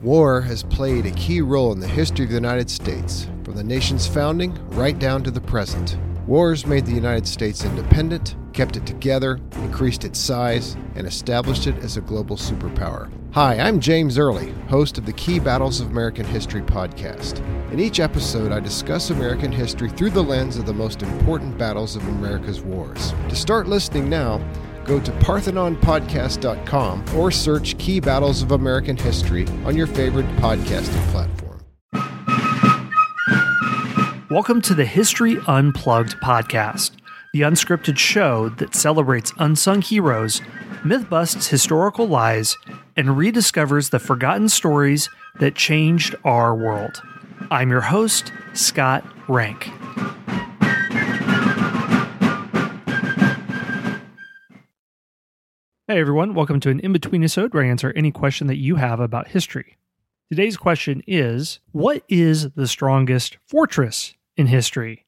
War has played a key role in the history of the United States, from the nation's founding right down to the present. Wars made the United States independent, kept it together, increased its size, and established it as a global superpower. Hi, I'm James Early, host of the Key Battles of American History podcast. In each episode, I discuss American history through the lens of the most important battles of America's wars. To start listening now, go to parthenonpodcast.com or search Key Battles of American History on your favorite podcasting platform. Welcome to the History Unplugged podcast, the unscripted show that celebrates unsung heroes, myth busts historical lies, and rediscovers the forgotten stories that changed our world. I'm your host, Scott Rank. Hey everyone, welcome to an in between episode where I answer any question that you have about history. Today's question is What is the strongest fortress in history?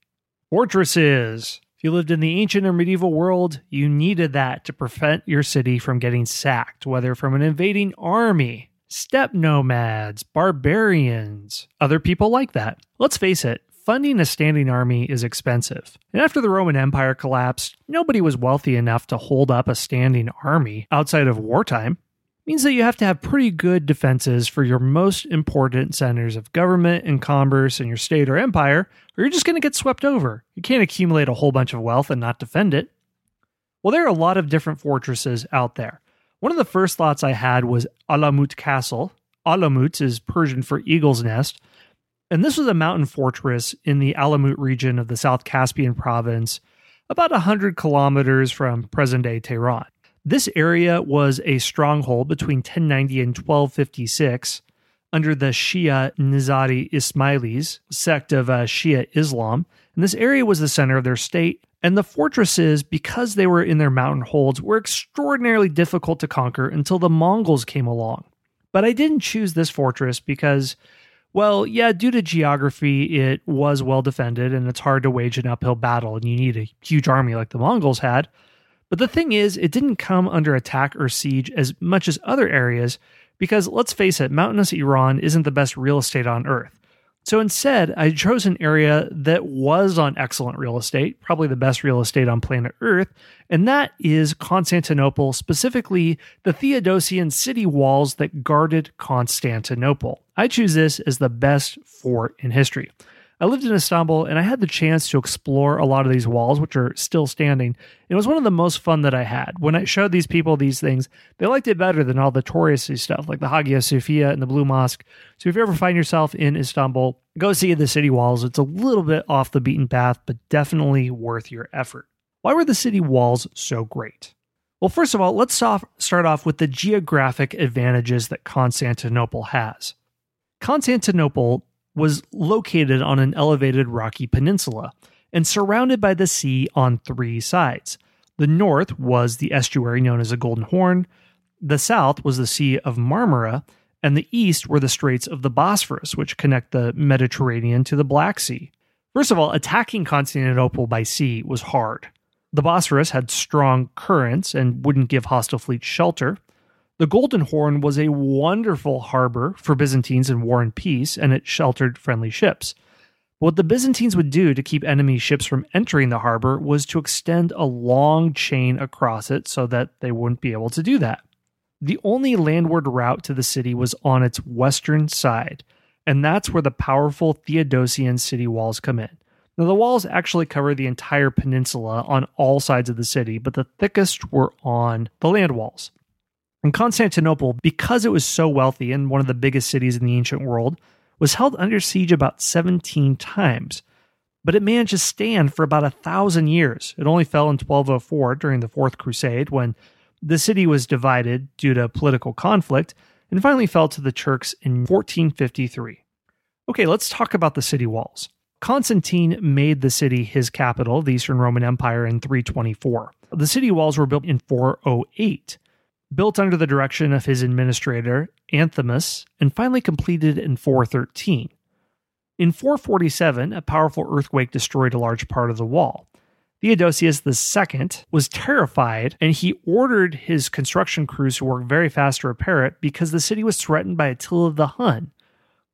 Fortresses. If you lived in the ancient or medieval world, you needed that to prevent your city from getting sacked, whether from an invading army, steppe nomads, barbarians, other people like that. Let's face it, funding a standing army is expensive. And after the Roman Empire collapsed, nobody was wealthy enough to hold up a standing army outside of wartime. Means that you have to have pretty good defenses for your most important centers of government and commerce in your state or empire, or you're just going to get swept over. You can't accumulate a whole bunch of wealth and not defend it. Well, there are a lot of different fortresses out there. One of the first thoughts I had was Alamut Castle. Alamut is Persian for eagle's nest, and this was a mountain fortress in the Alamut region of the South Caspian province, about 100 kilometers from present day Tehran. This area was a stronghold between 1090 and 1256 under the Shia Nizari Ismailis, sect of uh, Shia Islam. And this area was the center of their state. And the fortresses, because they were in their mountain holds, were extraordinarily difficult to conquer until the Mongols came along. But I didn't choose this fortress because well, yeah, due to geography, it was well defended and it's hard to wage an uphill battle, and you need a huge army like the Mongols had. But the thing is, it didn't come under attack or siege as much as other areas because let's face it, mountainous Iran isn't the best real estate on earth. So instead, I chose an area that was on excellent real estate, probably the best real estate on planet Earth, and that is Constantinople, specifically the Theodosian city walls that guarded Constantinople. I choose this as the best fort in history. I lived in Istanbul and I had the chance to explore a lot of these walls, which are still standing. It was one of the most fun that I had. When I showed these people these things, they liked it better than all the touristy stuff like the Hagia Sophia and the Blue Mosque. So if you ever find yourself in Istanbul, go see the city walls. It's a little bit off the beaten path, but definitely worth your effort. Why were the city walls so great? Well, first of all, let's start off with the geographic advantages that Constantinople has. Constantinople was located on an elevated rocky peninsula and surrounded by the sea on three sides. The north was the estuary known as the Golden Horn, the south was the Sea of Marmara, and the east were the Straits of the Bosphorus, which connect the Mediterranean to the Black Sea. First of all, attacking Constantinople by sea was hard. The Bosphorus had strong currents and wouldn't give hostile fleets shelter. The Golden Horn was a wonderful harbor for Byzantines in war and peace, and it sheltered friendly ships. What the Byzantines would do to keep enemy ships from entering the harbor was to extend a long chain across it so that they wouldn't be able to do that. The only landward route to the city was on its western side, and that's where the powerful Theodosian city walls come in. Now, the walls actually cover the entire peninsula on all sides of the city, but the thickest were on the land walls. And Constantinople, because it was so wealthy and one of the biggest cities in the ancient world, was held under siege about 17 times. But it managed to stand for about a thousand years. It only fell in 1204 during the Fourth Crusade when the city was divided due to political conflict, and finally fell to the Turks in 1453. Okay, let's talk about the city walls. Constantine made the city his capital, the Eastern Roman Empire, in 324. The city walls were built in 408, built under the direction of his administrator, Anthimus, and finally completed in 413. In 447, a powerful earthquake destroyed a large part of the wall. Theodosius II was terrified and he ordered his construction crews to work very fast to repair it because the city was threatened by Attila the Hun.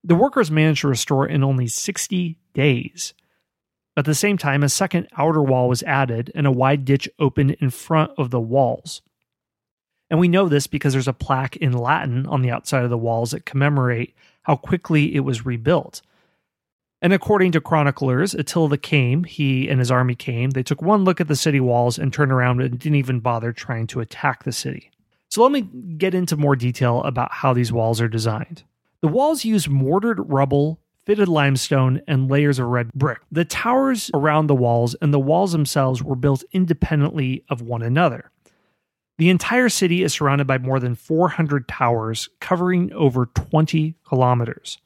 The workers managed to restore it in only 60 days. At the same time, a second outer wall was added and a wide ditch opened in front of the walls. And we know this because there's a plaque in Latin on the outside of the walls that commemorate how quickly it was rebuilt. And according to chroniclers, Attila came, he and his army came, they took one look at the city walls and turned around and didn't even bother trying to attack the city. So let me get into more detail about how these walls are designed. The walls use mortared rubble, fitted limestone, and layers of red brick. The towers around the walls and the walls themselves were built independently of one another. The entire city is surrounded by more than 400 towers covering over 20 kilometers.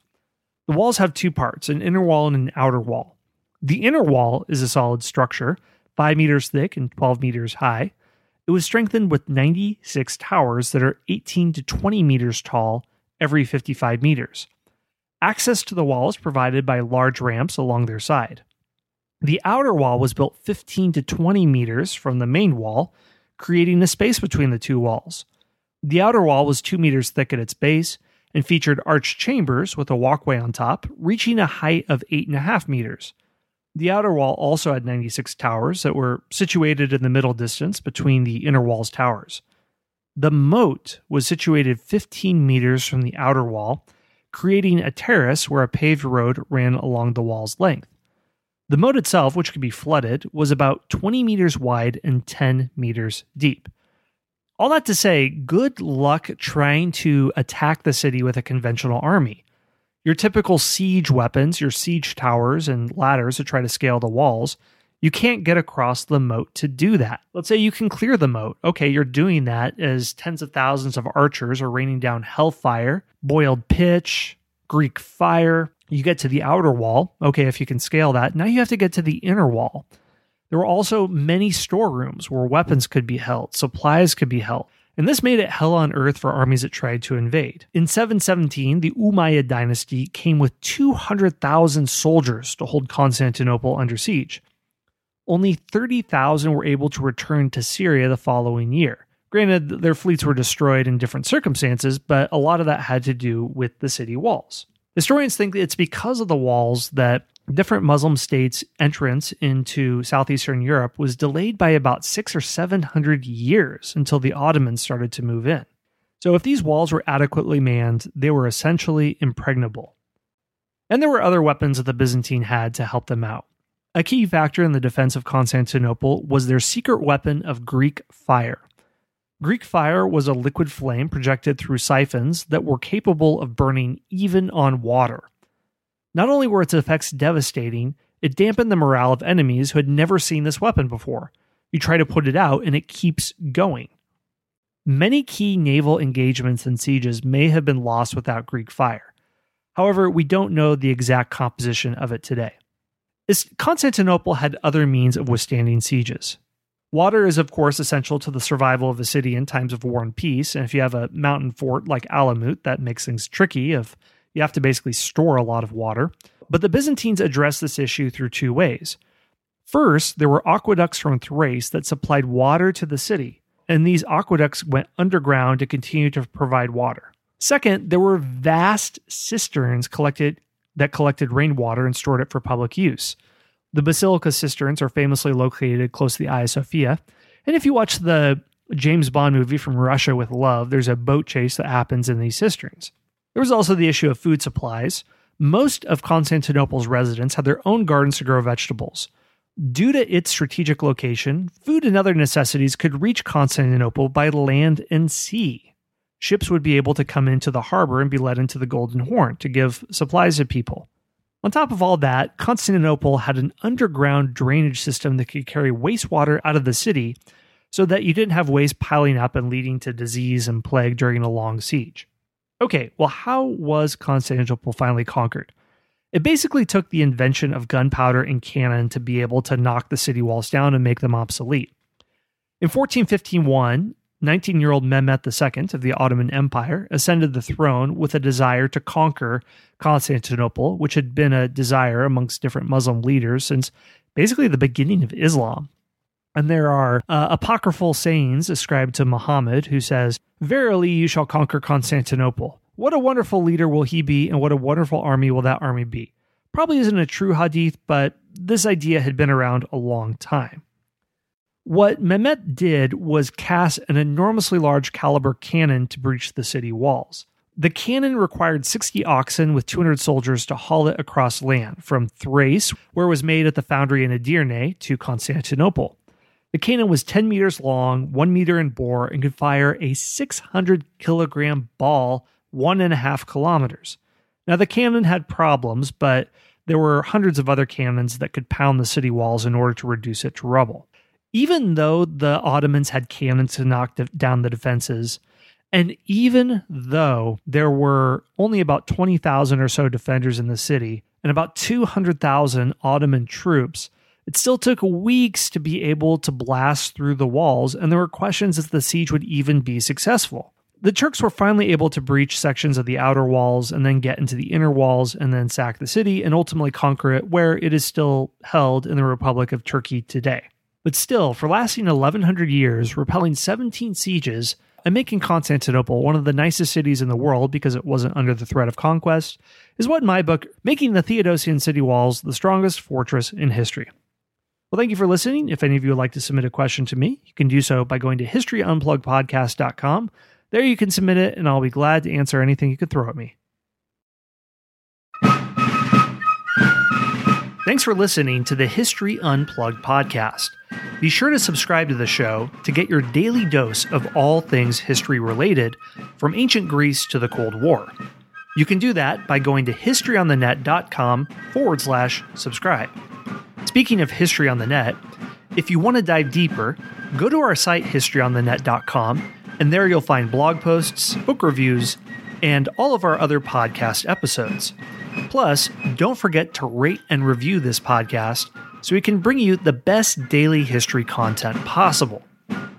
The walls have two parts an inner wall and an outer wall. The inner wall is a solid structure, 5 meters thick and 12 meters high. It was strengthened with 96 towers that are 18 to 20 meters tall every 55 meters. Access to the wall is provided by large ramps along their side. The outer wall was built 15 to 20 meters from the main wall, creating a space between the two walls. The outer wall was 2 meters thick at its base and featured arched chambers with a walkway on top, reaching a height of 8.5 meters. The outer wall also had 96 towers that were situated in the middle distance between the inner wall's towers. The moat was situated 15 meters from the outer wall, creating a terrace where a paved road ran along the wall's length. The moat itself, which could be flooded, was about 20 meters wide and 10 meters deep. All that to say, good luck trying to attack the city with a conventional army. Your typical siege weapons, your siege towers and ladders to try to scale the walls, you can't get across the moat to do that. Let's say you can clear the moat. Okay, you're doing that as tens of thousands of archers are raining down hellfire, boiled pitch, Greek fire. You get to the outer wall. Okay, if you can scale that, now you have to get to the inner wall. There were also many storerooms where weapons could be held, supplies could be held, and this made it hell on earth for armies that tried to invade. In 717, the Umayyad dynasty came with 200,000 soldiers to hold Constantinople under siege. Only 30,000 were able to return to Syria the following year. Granted, their fleets were destroyed in different circumstances, but a lot of that had to do with the city walls. Historians think it's because of the walls that different Muslim states' entrance into southeastern Europe was delayed by about six or seven hundred years until the Ottomans started to move in. So, if these walls were adequately manned, they were essentially impregnable. And there were other weapons that the Byzantine had to help them out. A key factor in the defense of Constantinople was their secret weapon of Greek fire. Greek fire was a liquid flame projected through siphons that were capable of burning even on water. Not only were its effects devastating, it dampened the morale of enemies who had never seen this weapon before. You try to put it out, and it keeps going. Many key naval engagements and sieges may have been lost without Greek fire. However, we don't know the exact composition of it today. Constantinople had other means of withstanding sieges. Water is, of course, essential to the survival of a city in times of war and peace. And if you have a mountain fort like Alamut, that makes things tricky. If you have to basically store a lot of water. But the Byzantines addressed this issue through two ways. First, there were aqueducts from Thrace that supplied water to the city, and these aqueducts went underground to continue to provide water. Second, there were vast cisterns collected that collected rainwater and stored it for public use. The basilica cisterns are famously located close to the Hagia Sophia, and if you watch the James Bond movie From Russia with Love, there's a boat chase that happens in these cisterns. There was also the issue of food supplies. Most of Constantinople's residents had their own gardens to grow vegetables. Due to its strategic location, food and other necessities could reach Constantinople by land and sea. Ships would be able to come into the harbor and be led into the Golden Horn to give supplies to people. On top of all that, Constantinople had an underground drainage system that could carry wastewater out of the city so that you didn't have waste piling up and leading to disease and plague during a long siege. Okay, well, how was Constantinople finally conquered? It basically took the invention of gunpowder and cannon to be able to knock the city walls down and make them obsolete. In 1451, 19 year old Mehmet II of the Ottoman Empire ascended the throne with a desire to conquer Constantinople, which had been a desire amongst different Muslim leaders since basically the beginning of Islam. And there are uh, apocryphal sayings ascribed to Muhammad, who says, Verily you shall conquer Constantinople. What a wonderful leader will he be, and what a wonderful army will that army be. Probably isn't a true hadith, but this idea had been around a long time. What Mehmet did was cast an enormously large caliber cannon to breach the city walls. The cannon required 60 oxen with 200 soldiers to haul it across land from Thrace, where it was made at the foundry in Edirne, to Constantinople. The cannon was 10 meters long, 1 meter in bore, and could fire a 600 kilogram ball one and a half kilometers. Now, the cannon had problems, but there were hundreds of other cannons that could pound the city walls in order to reduce it to rubble. Even though the Ottomans had cannons to knock down the defenses, and even though there were only about 20,000 or so defenders in the city and about 200,000 Ottoman troops, it still took weeks to be able to blast through the walls, and there were questions if the siege would even be successful. The Turks were finally able to breach sections of the outer walls and then get into the inner walls and then sack the city and ultimately conquer it, where it is still held in the Republic of Turkey today. But still, for lasting 1100 years, repelling 17 sieges, and making Constantinople one of the nicest cities in the world because it wasn't under the threat of conquest, is what in my book, making the Theodosian city walls the strongest fortress in history. Well, thank you for listening. If any of you would like to submit a question to me, you can do so by going to historyunpluggedpodcast.com. There you can submit it, and I'll be glad to answer anything you could throw at me. Thanks for listening to the History Unplugged podcast. Be sure to subscribe to the show to get your daily dose of all things history related, from ancient Greece to the Cold War. You can do that by going to historyonthenet.com forward slash subscribe. Speaking of history on the net, if you want to dive deeper, go to our site historyonthenet.com, and there you'll find blog posts, book reviews, and all of our other podcast episodes. Plus, don't forget to rate and review this podcast so we can bring you the best daily history content possible.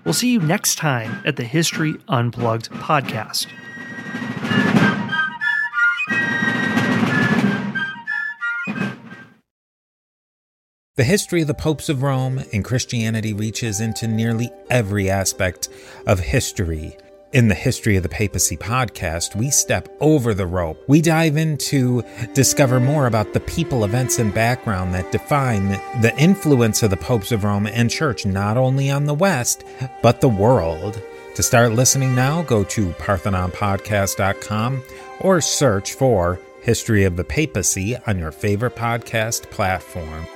We'll see you next time at the History Unplugged podcast. The history of the popes of Rome and Christianity reaches into nearly every aspect of history. In the History of the Papacy podcast, we step over the rope. We dive in to discover more about the people, events, and background that define the influence of the popes of Rome and Church, not only on the West, but the world. To start listening now, go to parthenonpodcast.com or search for History of the Papacy on your favorite podcast platform.